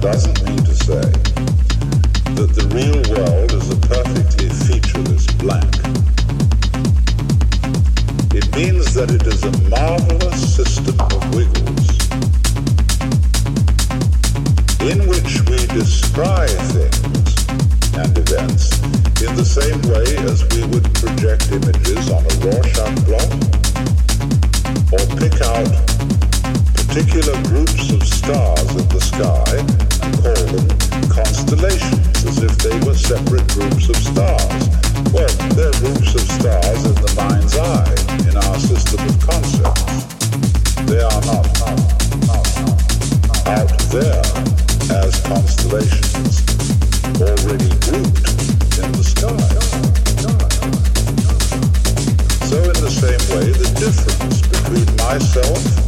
doesn't mean to say that the real world is a perfectly featureless blank. It means that it is a marvelous system of wiggles in which we describe things and events in the same way as we would project images on a Rorschach blot or pick out particular groups of stars in the sky and call them constellations, as if they were separate groups of stars. Well, they're groups of stars in the mind's eye, in our system of concepts. They are not, not, not, not out there as constellations, already grouped in the sky. So in the same way, the difference between myself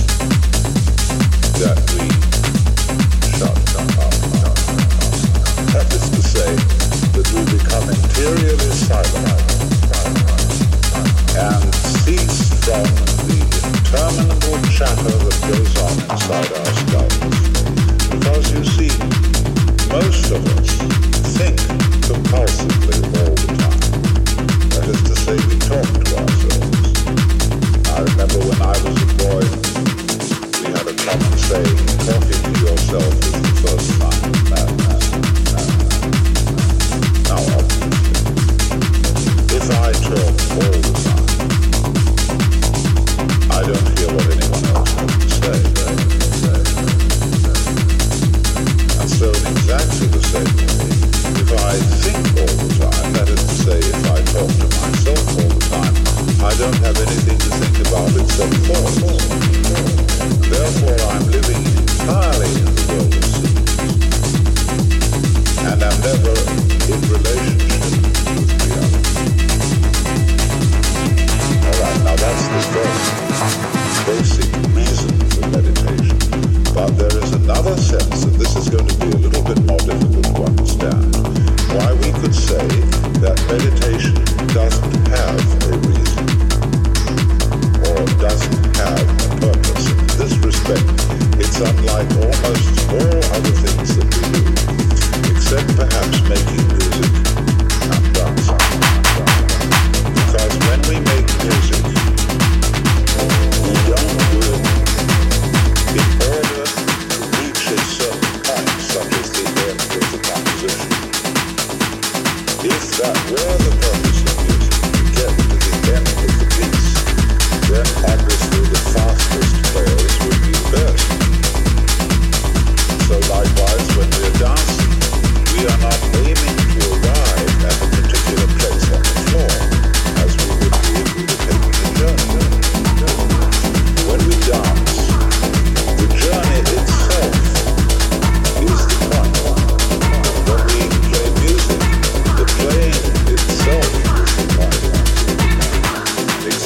Side Eye.